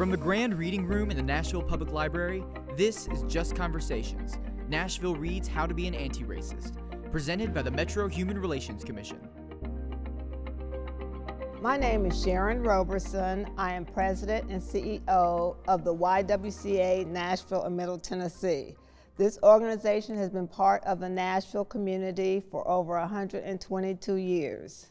From the Grand Reading Room in the Nashville Public Library, this is Just Conversations Nashville Reads How to Be an Anti Racist, presented by the Metro Human Relations Commission. My name is Sharon Roberson. I am president and CEO of the YWCA Nashville and Middle Tennessee. This organization has been part of the Nashville community for over 122 years.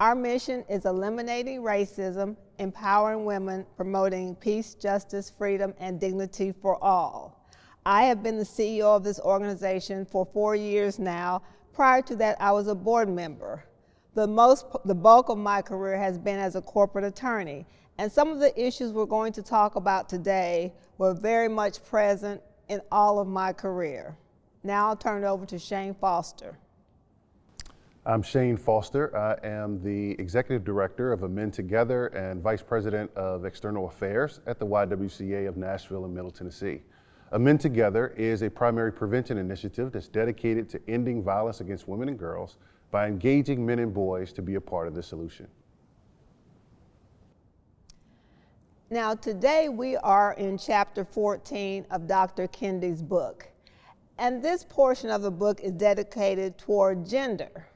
Our mission is eliminating racism, empowering women, promoting peace, justice, freedom, and dignity for all. I have been the CEO of this organization for four years now. Prior to that, I was a board member. The, most, the bulk of my career has been as a corporate attorney, and some of the issues we're going to talk about today were very much present in all of my career. Now I'll turn it over to Shan Foster. I'm Shan Foster. I am the Executive Director of Amend Together and Vice President of External Affairs at the YWCA of Nashville and Middle Tennessee. Amend Together is a primary prevention initiative that's dedicated to ending violence against women and girls by engaging men and boys to be a part of the solution. Now, today we are in chapter 14 of Dr. Kendi's book. And this portion of the book is dedicated toward gender.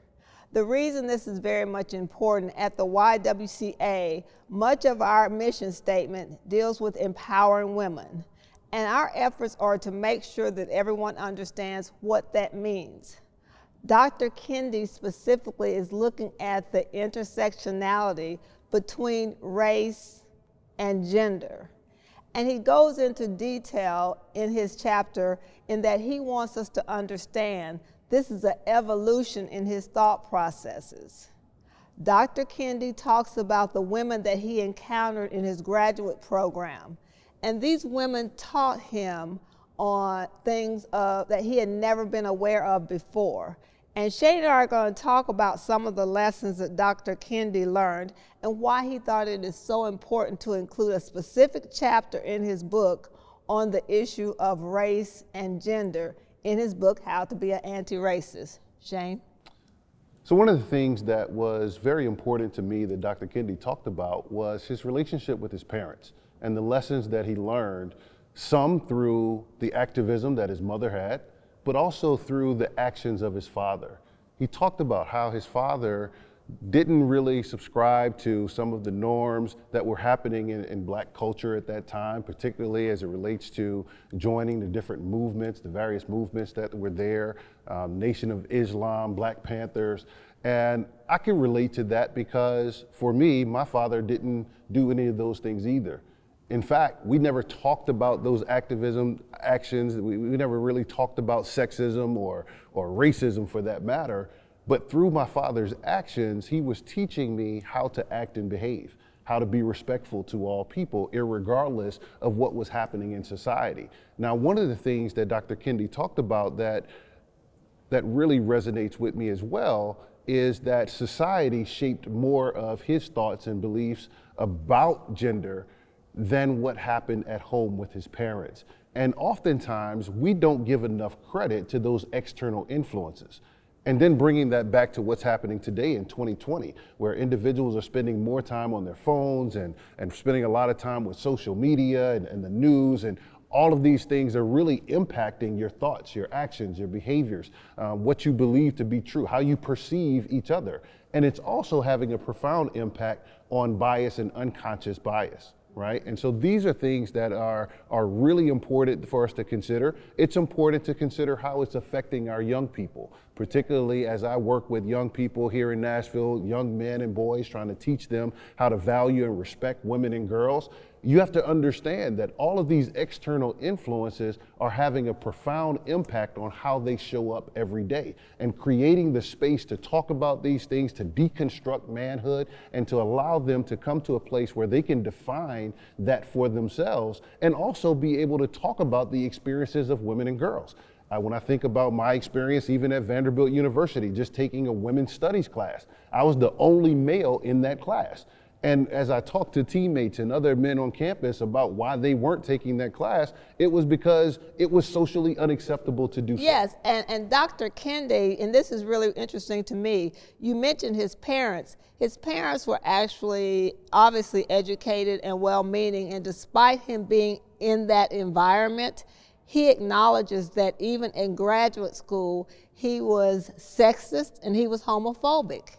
The reason this is very much important at the YWCA, much of our mission statement deals with empowering women. And our efforts are to make sure that everyone understands what that means. Dr. Kendi specifically is looking at the intersectionality between race and gender. And he goes into detail in his chapter in that he wants us to understand this is an evolution in his thought processes. Dr. Kendi talks about the women that he encountered in his graduate program. And these women taught him on things uh, that he had never been aware of before. And Shan and I are going to talk about some of the lessons that Dr. Kendi learned and why he thought it is so important to include a specific chapter in his book on the issue of race and gender in his book, How to Be an Anti Racist. Shan? So, one of the things that was very important to me that Dr. Kendi talked about was his relationship with his parents and the lessons that he learned, some through the activism that his mother had, but also through the actions of his father. He talked about how his father didn't really subscribe to some of the norms that were happening in, in, black culture at that time, particularly as it relates to joining the different movements, the various movements that were there, um, Nation of Islam, Black Panthers. And I can relate to that because for me, my father didn't do any of those things either. In fact, we never talked about those activism actions. We, we never really talked about sexism or, or racism for that matter but through my father's actions, he was teaching me how to act and behave, how to be respectful to all people, regardless of what was happening in society. Now, one of the things that Dr. Kendi talked about that that really resonates with me as well is that society shaped more of his thoughts and beliefs about gender than what happened at home with his parents. And oftentimes, we don't give enough credit to those external influences. And then bringing that back to what's happening today in 2020, where individuals are spending more time on their phones and, and spending a lot of time with social media and, and the news and all of these things are really impacting your thoughts, your actions, your behaviors, uh, what you believe to be true, how you perceive each other. And it's also having a profound impact on bias and unconscious bias right? And so these are things that are, are really important for us to consider. It's important to consider how it's affecting our young people, particularly as I work with young people here in Nashville, young men and boys, trying to teach them how to value and respect women and girls you have to understand that all of these external influences are having a profound impact on how they show up every day and creating the space to talk about these things, to deconstruct manhood, and to allow them to come to a place where they can define that for themselves and also be able to talk about the experiences of women and girls. Uh, when I think about my experience, even at Vanderbilt University, just taking a women's studies class, I was the only male in that class. And as I talked to teammates and other men on campus about why they weren't taking that class, it was because it was socially unacceptable to do so. Yes, and, and Dr. Kendi, and this is really interesting to me, you mentioned his parents. His parents were actually obviously educated and well meaning, and despite him being in that environment, he acknowledges that even in graduate school, he was sexist and he was homophobic.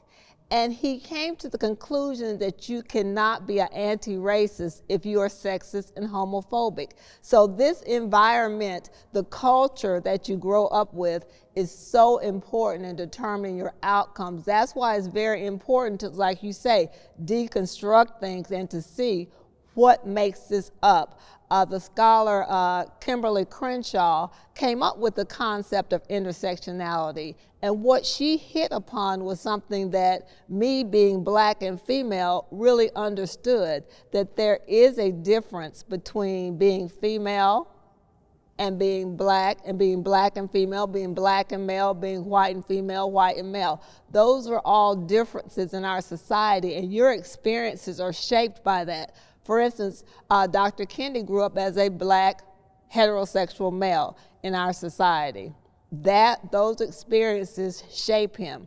And he came to the conclusion that you cannot be an anti racist if you are sexist and homophobic. So, this environment, the culture that you grow up with, is so important in determining your outcomes. That's why it's very important to, like you say, deconstruct things and to see what makes this up uh, the scholar uh, Kimberlé Crenshaw came up with the concept of intersectionality. And what she hit upon was something that me, being black and female, really understood that there is a difference between being female and being black, and being black and female, being black and male, being white and female, white and male. Those are all differences in our society, and your experiences are shaped by that. For instance, uh, Dr. Kendi grew up as a black heterosexual male in our society. That those experiences shape him.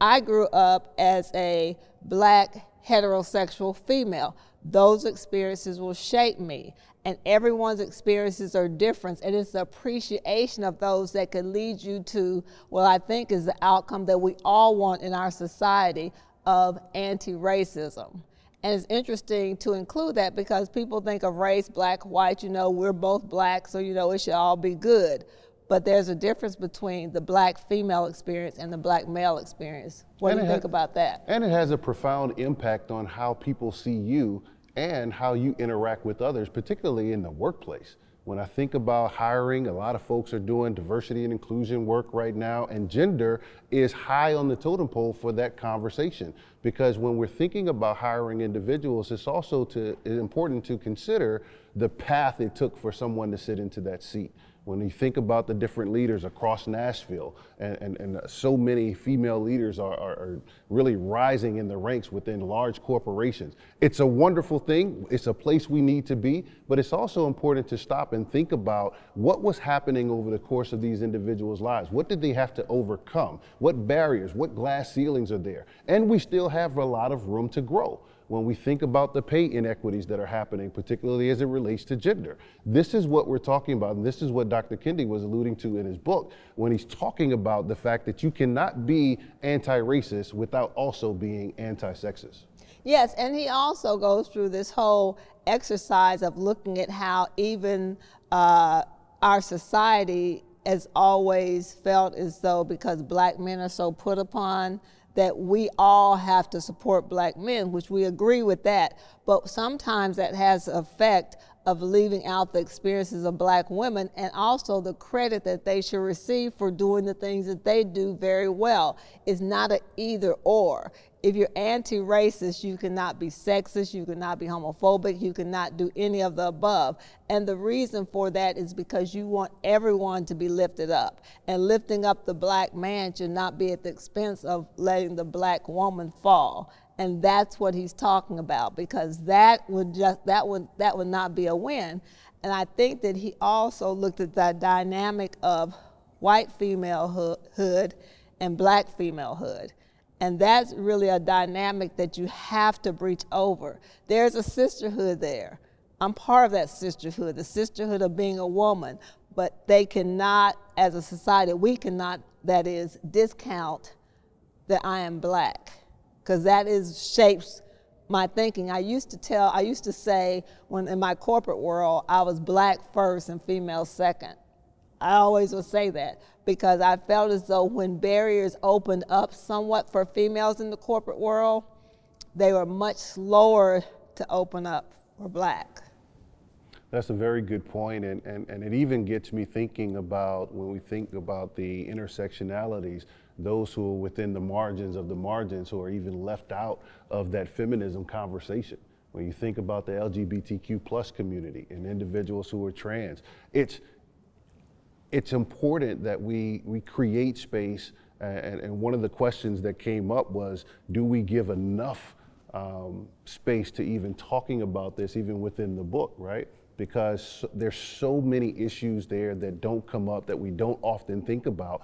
I grew up as a black heterosexual female. Those experiences will shape me. And everyone's experiences are different. And it's the appreciation of those that could lead you to what I think is the outcome that we all want in our society of anti racism. And it's interesting to include that because people think of race, black, white, you know, we're both black, so you know it should all be good. But there's a difference between the black female experience and the black male experience. What and do you think about that? And it has a profound impact on how people see you and how you interact with others, particularly in the workplace. When I think about hiring, a lot of folks are doing diversity and inclusion work right now, and gender is high on the totem pole for that conversation. Because when we're thinking about hiring individuals, it's also to, important to consider the path it took for someone to sit into that seat when you think about the different leaders across Nashville, and, and, and so many female leaders are, are, are, really rising in the ranks within large corporations. It's a wonderful thing. It's a place we need to be, but it's also important to stop and think about what was happening over the course of these individuals' lives. What did they have to overcome? What barriers, what glass ceilings are there? And we still have a lot of room to grow when we think about the pay inequities that are happening, particularly as it relates to gender. This is what we're talking about, and this is what Dr. Kendi was alluding to in his book when he's talking about the fact that you cannot be anti racist without also being anti sexist. Yes, and he also goes through this whole exercise of looking at how even uh, our society has always felt as though because black men are so put upon, that we all have to support black men, which we agree with that. But sometimes that has effect of leaving out the experiences of black women and also the credit that they should receive for doing the things that they do very well. It's not an either or if you're anti-racist, you cannot be sexist, you cannot be homophobic, you cannot do any of the above. And the reason for that is because you want everyone to be lifted up. And lifting up the black man should not be at the expense of letting the black woman fall. And that's what he's talking about because that would just that would that would not be a win. And I think that he also looked at the dynamic of white femalehood and black femalehood and that's really a dynamic that you have to breach over. There's a sisterhood there. I'm part of that sisterhood, the sisterhood of being a woman, but they cannot, as a society, we cannot, that is, discount that I am black, because that is shapes my thinking. I used to tell, I used to say when in my corporate world, I was black first and female second. I always would say that because I felt as though when barriers opened up somewhat for females in the corporate world, they were much slower to open up for black. That's a very good point, and, and, and it even gets me thinking about when we think about the intersectionalities, those who are within the margins of the margins who are even left out of that feminism conversation. When you think about the LGBTQ plus community and individuals who are trans, it's it's important that we, we create space. And, and one of the questions that came up was do we give enough um, space to even talking about this, even within the book, right? Because there's so many issues there that don't come up that we don't often think about.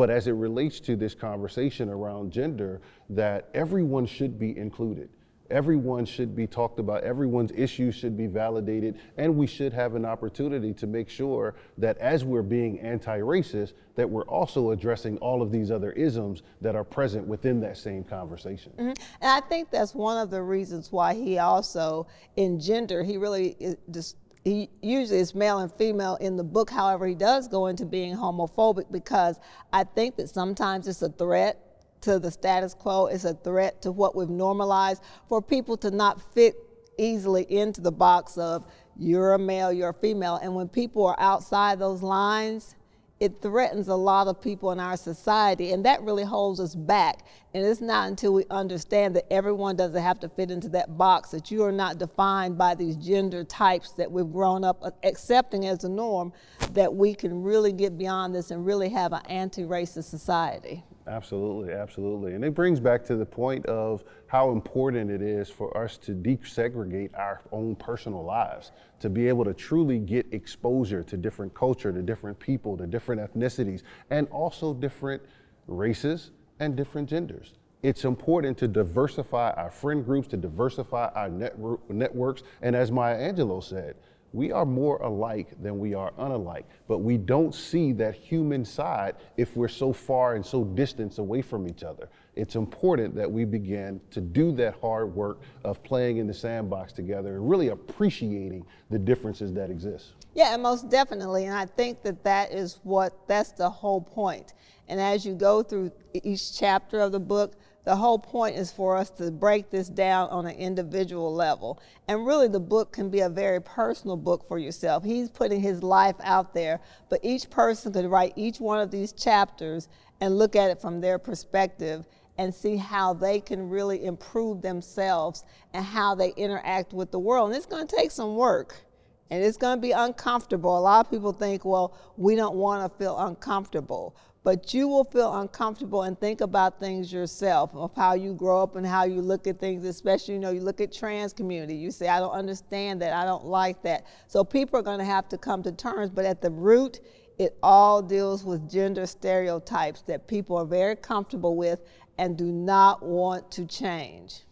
But as it relates to this conversation around gender, that everyone should be included. Everyone should be talked about, everyone's issues should be validated, and we should have an opportunity to make sure that as we're being anti-racist, that we're also addressing all of these other isms that are present within that same conversation. Mm-hmm. And I think that's one of the reasons why he also, in gender, he really just he usually is male and female in the book. However, he does go into being homophobic because I think that sometimes it's a threat to the status quo. It's a threat to what we've normalized for people to not fit easily into the box of you're a male, you're a female. And when people are outside those lines, it threatens a lot of people in our society, and that really holds us back. And it's not until we understand that everyone doesn't have to fit into that box, that you are not defined by these gender types that we've grown up accepting as a norm, that we can really get beyond this and really have an anti racist society. Absolutely, absolutely. And it brings back to the point of how important it is for us to desegregate our own personal lives, to be able to truly get exposure to different culture, to different people, to different ethnicities, and also different races and different genders. It's important to diversify our friend groups, to diversify our networks. And as Maya Angelou said, we are more alike than we are unalike, but we don't see that human side if we're so far and so distant away from each other. It's important that we begin to do that hard work of playing in the sandbox together and really appreciating the differences that exist. Yeah, most definitely. And I think that that is what, that's the whole point. And as you go through each chapter of the book, the whole point is for us to break this down on an individual level. And really, the book can be a very personal book for yourself. He's putting his life out there, but each person could write each one of these chapters and look at it from their perspective and see how they can really improve themselves and how they interact with the world. And it's going to take some work and it's going to be uncomfortable. A lot of people think, well, we don't want to feel uncomfortable but you will feel uncomfortable and think about things yourself of how you grow up and how you look at things especially you know you look at trans community you say i don't understand that i don't like that. So people are going to have to come to terms but at the root it all deals with gender stereotypes that people are very comfortable with and do not want to change.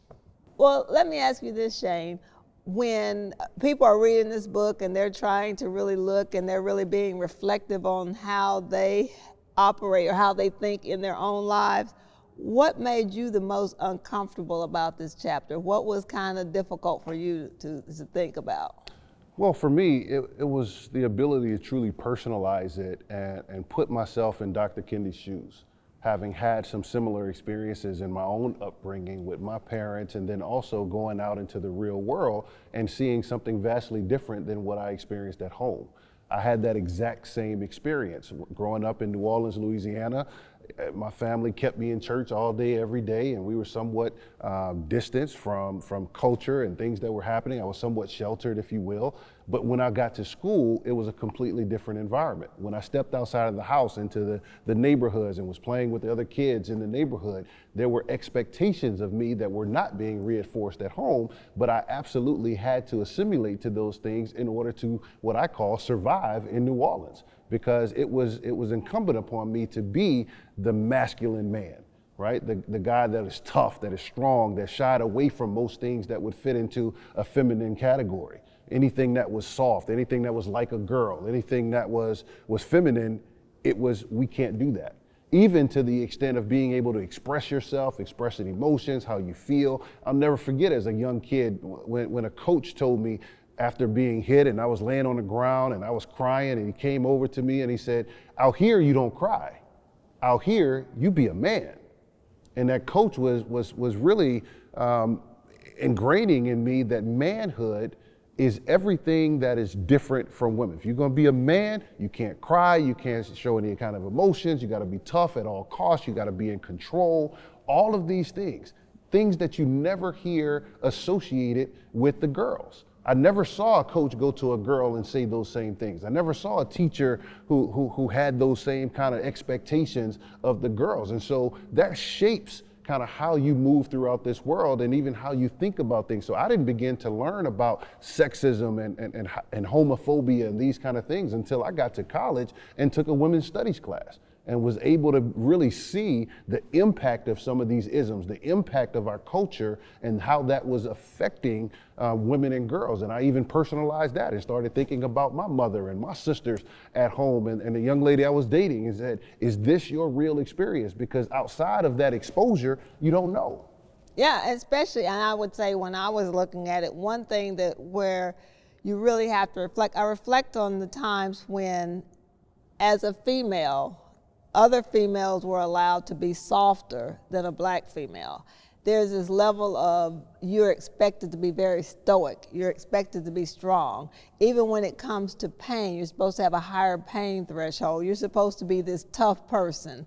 Well let me ask you this shan. When people are reading this book and they're trying to really look and they're really being reflective on how they operate or how they think in their own lives. What made you the most uncomfortable about this chapter? What was kind of difficult for you to, to think about? Well, for me, it, it, was the ability to truly personalize it and, and put myself in Dr. Kendi's shoes, having had some similar experiences in my own upbringing with my parents, and then also going out into the real world and seeing something vastly different than what I experienced at home. I had that exact same experience growing up in New Orleans, Louisiana. Uh, my family kept me in church all day, every day, and we were somewhat um, distanced from, from culture and things that were happening. I was somewhat sheltered, if you will. But when I got to school, it was a completely different environment. When I stepped outside of the house into the, the neighborhoods and was playing with the other kids in the neighborhood, there were expectations of me that were not being reinforced at home, but I absolutely had to assimilate to those things in order to what I call survive in New Orleans because it was it was incumbent upon me to be the masculine man right? The, the guy that is tough that is strong that shied away from most things that would fit into a feminine category. Anything that was soft anything that was like a girl anything that was was feminine it was we can't do that. Even to the extent of being able to express yourself, expressing emotions, how you feel. I'll never forget as a young kid when, when a coach told me after being hit and I was laying on the ground and I was crying and he came over to me and he said, out here you don't cry. Out here you be a man. And that coach was, was, was really um, ingraining in me that manhood is everything that is different from women. If you're gonna be a man, you can't cry, you can't show any kind of emotions, you gotta be tough at all costs, you gotta be in control, all of these things. Things that you never hear associated with the girls. I never saw a coach go to a girl and say those same things. I never saw a teacher who, who, who had those same kind of expectations of the girls. And so that shapes kind of how you move throughout this world and even how you think about things. So I didn't begin to learn about sexism and, and, and, and homophobia and these kind of things until I got to college and took a women's studies class and was able to really see the impact of some of these isms, the impact of our culture, and how that was affecting uh, women and girls. And I even personalized that and started thinking about my mother and my sisters at home and, and the young lady I was dating and said, Is this your real experience? Because outside of that exposure, you don't know. Yeah, especially, and I would say when I was looking at it, one thing that where you really have to reflect, I reflect on the times when, as a female, other females were allowed to be softer than a black female. There's this level of you're expected to be very stoic, you're expected to be strong. Even when it comes to pain, you're supposed to have a higher pain threshold, you're supposed to be this tough person.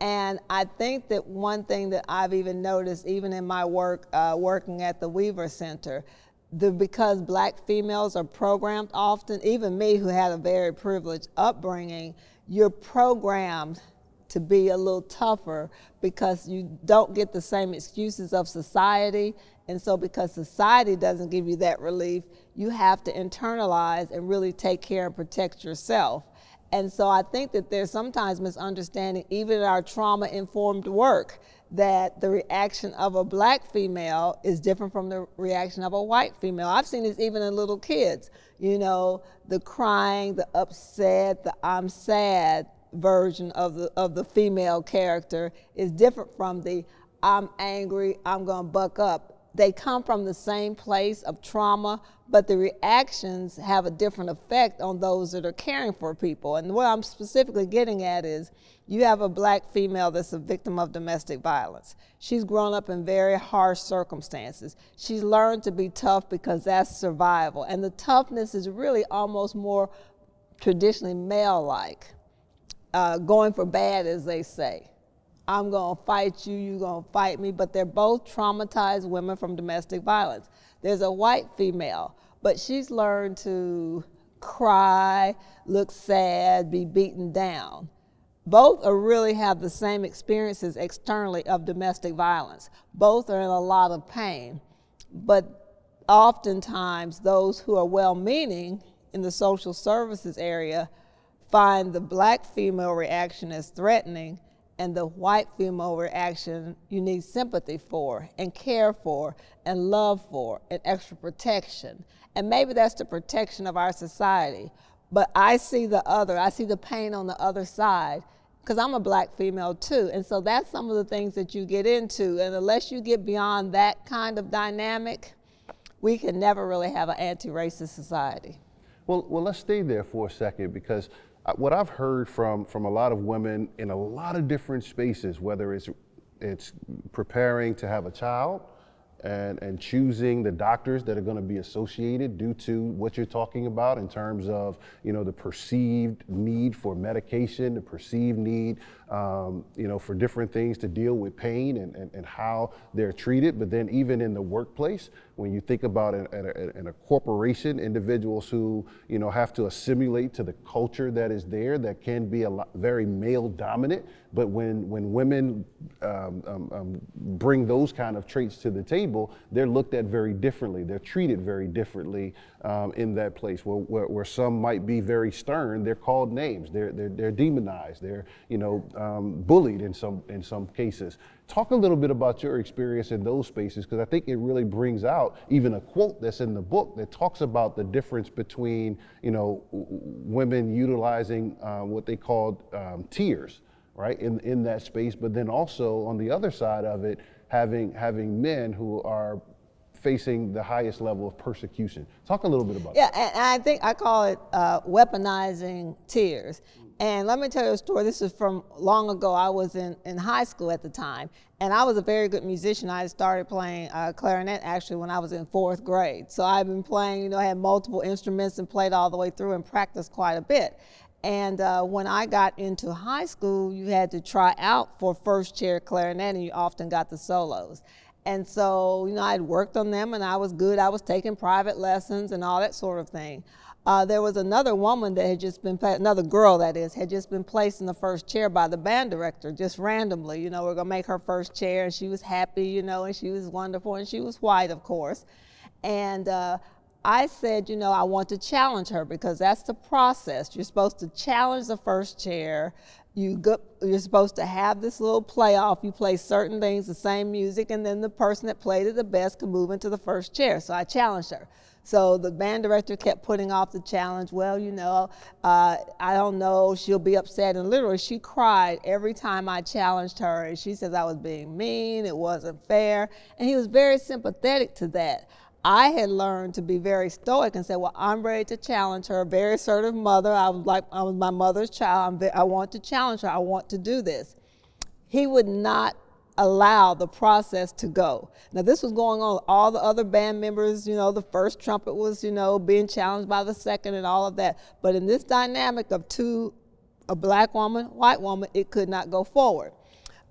And I think that one thing that I've even noticed, even in my work, uh, working at the Weaver Center, the, because black females are programmed often, even me who had a very privileged upbringing, you're programmed to be a little tougher because you don't get the same excuses of society. And so, because society doesn't give you that relief, you have to internalize and really take care and protect yourself. And so, I think that there's sometimes misunderstanding, even in our trauma informed work, that the reaction of a black female is different from the reaction of a white female. I've seen this even in little kids. You know, the crying, the upset, the I'm sad version of the of the female character is different from the I'm angry, I'm going to buck up. They come from the same place of trauma, but the reactions have a different effect on those that are caring for people. And what I'm specifically getting at is you have a black female that's a victim of domestic violence. She's grown up in very harsh circumstances. She's learned to be tough because that's survival. And the toughness is really almost more traditionally male like, uh, going for bad, as they say. I'm going to fight you, you're going to fight me. But they're both traumatized women from domestic violence. There's a white female, but she's learned to cry, look sad, be beaten down both are really have the same experiences externally of domestic violence. Both are in a lot of pain. But oftentimes, those who are well meaning in the social services area find the black female reaction as threatening and the white female reaction you need sympathy for and care for and love for and extra protection. And maybe that's the protection of our society. But I see the other, I see the pain on the other side because I'm a black female too. And so that's some of the things that you get into. And unless you get beyond that kind of dynamic, we can never really have an anti racist society. Well, well, let's stay there for a second because uh, what I've heard from, from a lot of women in a lot of different spaces, whether it's, it's preparing to have a child, and, and choosing the doctors that are going to be associated due to what you're talking about in terms of you know the perceived need for medication, the perceived need um, you know for different things to deal with pain and, and, and how they're treated. But then even in the workplace, when you think about in, in, a, corporation, individuals who you know have to assimilate to the culture that is there that can be a lot, very male dominant. But when when women um, um, um bring those kind of traits to the table, they're looked at very differently. They're treated very differently um, in that place. Where, where, where, some might be very stern, they're called names. They're, they're, they're demonized. They're you know um, bullied in some in some cases. Talk a little bit about your experience in those spaces because I think it really brings out even a quote that's in the book that talks about the difference between you know women utilizing um, what they called um, tears right in, in that space but then also on the other side of it having, having men who are facing the highest level of persecution. Talk a little bit about yeah, that. Yeah, and I think I call it uh, weaponizing tears. And let me tell you a story. This is from long ago. I was in, in high school at the time, and I was a very good musician. I started playing uh, clarinet actually when I was in fourth grade. So I've been playing, you know, I had multiple instruments and played all the way through and practiced quite a bit. And uh, when I got into high school, you had to try out for first chair clarinet, and you often got the solos. And so, you know, I'd worked on them and I was good. I was taking private lessons and all that sort of thing. Uh, there was another woman that had just been, another girl that is, had just been placed in the first chair by the band director, just randomly. You know, we're gonna make her first chair, and she was happy, you know, and she was wonderful, and she was white, of course. And uh, I said, you know, I want to challenge her because that's the process. You're supposed to challenge the first chair. You go, you're supposed to have this little playoff. You play certain things, the same music, and then the person that played it the best can move into the first chair. So I challenged her. So the band director kept putting off the challenge. Well, you know, uh, I don't know. She'll be upset. And literally, she cried every time I challenged her. And she says I was being mean, it wasn't fair. And he was very sympathetic to that. I had learned to be very stoic and say, well, I'm ready to challenge her. Very assertive mother. I was like, I was my mother's child. I want to challenge her. I want to do this. He would not allow the process to go. Now, this was going on. All the other band members, you know, the first trumpet was, you know, being challenged by the second and all of that. But in this dynamic of two, a black woman, white woman, it could not go forward.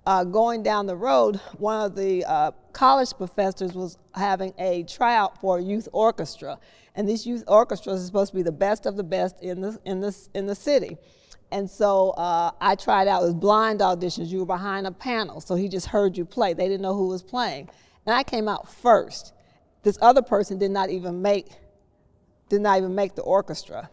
Uh, going down the road, one of the uh, college professors was having a tryout for a youth orchestra. And this youth orchestra is supposed to be the best of the best in the, in the, in the city. And so uh, I tried out, it was blind auditions. You were behind a panel, so he just heard you play. They didn't know who was playing. And I came out first. This other person did not even make, did not even make the orchestra.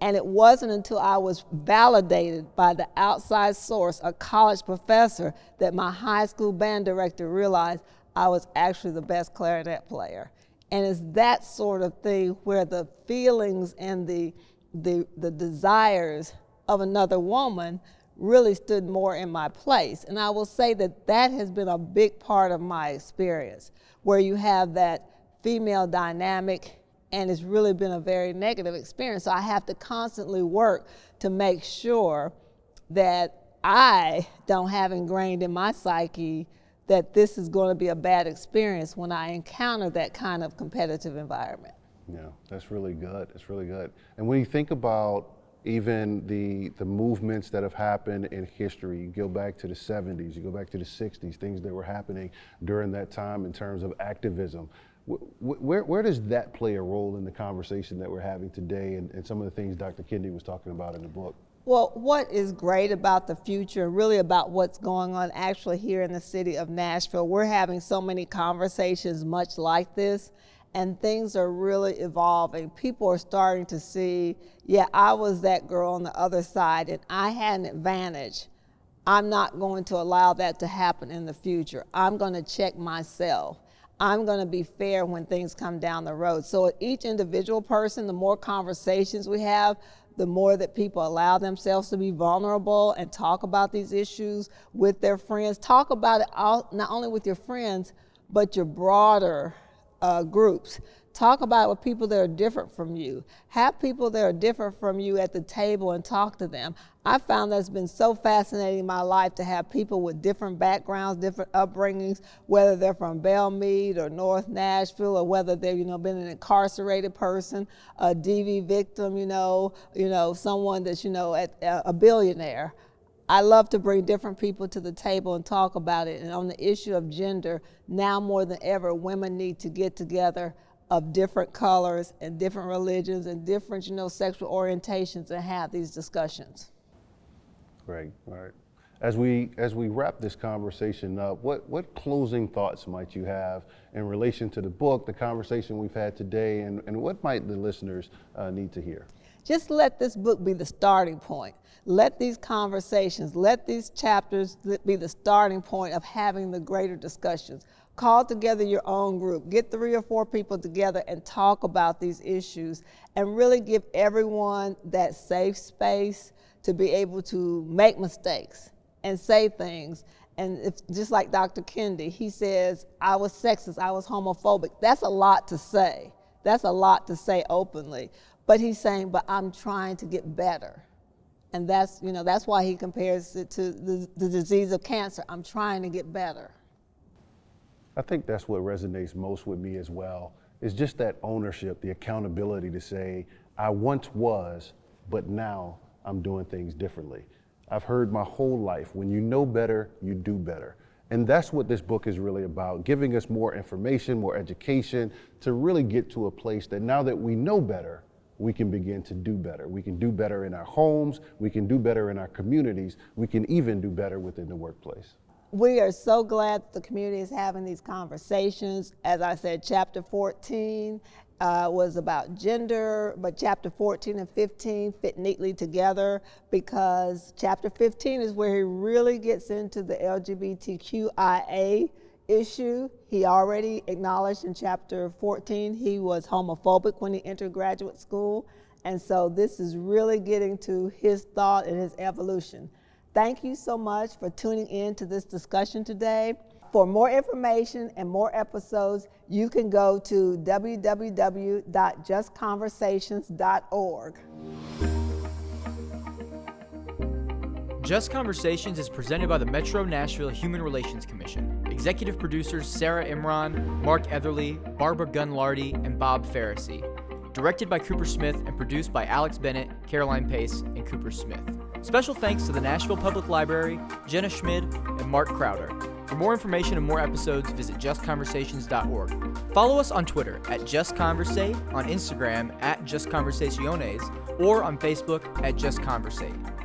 And it wasn't until I was validated by the outside source, a college professor, that my high school band director realized I was actually the best clarinet player. And it's that sort of thing where the feelings and the, the, the desires of another woman really stood more in my place. And I will say that that has been a big part of my experience, where you have that female dynamic, and it's really been a very negative experience. So I have to constantly work to make sure that I don't have ingrained in my psyche that this is going to be a bad experience when I encounter that kind of competitive environment. Yeah, that's really good. It's really good. And when you think about even the the movements that have happened in history, you go back to the 70s, you go back to the 60s, things that were happening during that time in terms of activism. Where, where does that play a role in the conversation that we're having today and, and some of the things Dr. Kendi was talking about in the book? Well, what is great about the future, and really about what's going on actually here in the city of Nashville, we're having so many conversations much like this, and things are really evolving. People are starting to see, yeah, I was that girl on the other side, and I had an advantage. I'm not going to allow that to happen in the future. I'm going to check myself. I'm going to be fair when things come down the road. So, each individual person, the more conversations we have, the more that people allow themselves to be vulnerable and talk about these issues with their friends. Talk about it all, not only with your friends, but your broader uh, groups. Talk about it with people that are different from you. Have people that are different from you at the table and talk to them. I found that's been so fascinating in my life to have people with different backgrounds, different upbringings, whether they're from Belle Meade or North Nashville, or whether they've you know been an incarcerated person, a DV victim, you know, you know someone that's you know at, a billionaire. I love to bring different people to the table and talk about it. And on the issue of gender, now more than ever, women need to get together of different colors and different religions and different, you know, sexual orientations and have these discussions. Great, all right. As we as we wrap this conversation up, what what closing thoughts might you have in relation to the book, the conversation we've had today, and, and what might the listeners uh, need to hear? Just let this book be the starting point. Let these conversations, let these chapters be the starting point of having the greater discussions call together your own group, get three or four people together and talk about these issues and really give everyone that safe space to be able to make mistakes and say things. And if, just like Dr. Kendi, he says, I was sexist, I was homophobic. That's a lot to say. That's a lot to say openly. But he's saying, but I'm trying to get better. And that's, you know, that's why he compares it to the, the disease of cancer. I'm trying to get better. I think that's what resonates most with me as well. It's just that ownership, the accountability to say, I once was, but now I'm doing things differently. I've heard my whole life when you know better, you do better. And that's what this book is really about giving us more information, more education to really get to a place that now that we know better, we can begin to do better. We can do better in our homes, we can do better in our communities, we can even do better within the workplace. We are so glad the community is having these conversations. As I said, chapter 14 uh, was about gender, but chapter 14 and 15 fit neatly together because chapter 15 is where he really gets into the LGBTQIA issue. He already acknowledged in chapter 14 he was homophobic when he entered graduate school. And so this is really getting to his thought and his evolution. Thank you so much for tuning in to this discussion today. For more information and more episodes, you can go to www.justconversations.org. Just Conversations is presented by the Metro Nashville Human Relations Commission. Executive producers Sarah Imran, Mark Etherly, Barbara Gunlardy, and Bob Farrisee. Directed by Cooper Smith and produced by Alex Bennett, Caroline Pace, and Cooper Smith. Special thanks to the Nashville Public Library, Jenna Schmid, and Mark Crowder. For more information and more episodes, visit justconversations.org. Follow us on Twitter at JustConversate, on Instagram at JustConversaciones, or on Facebook at JustConversate.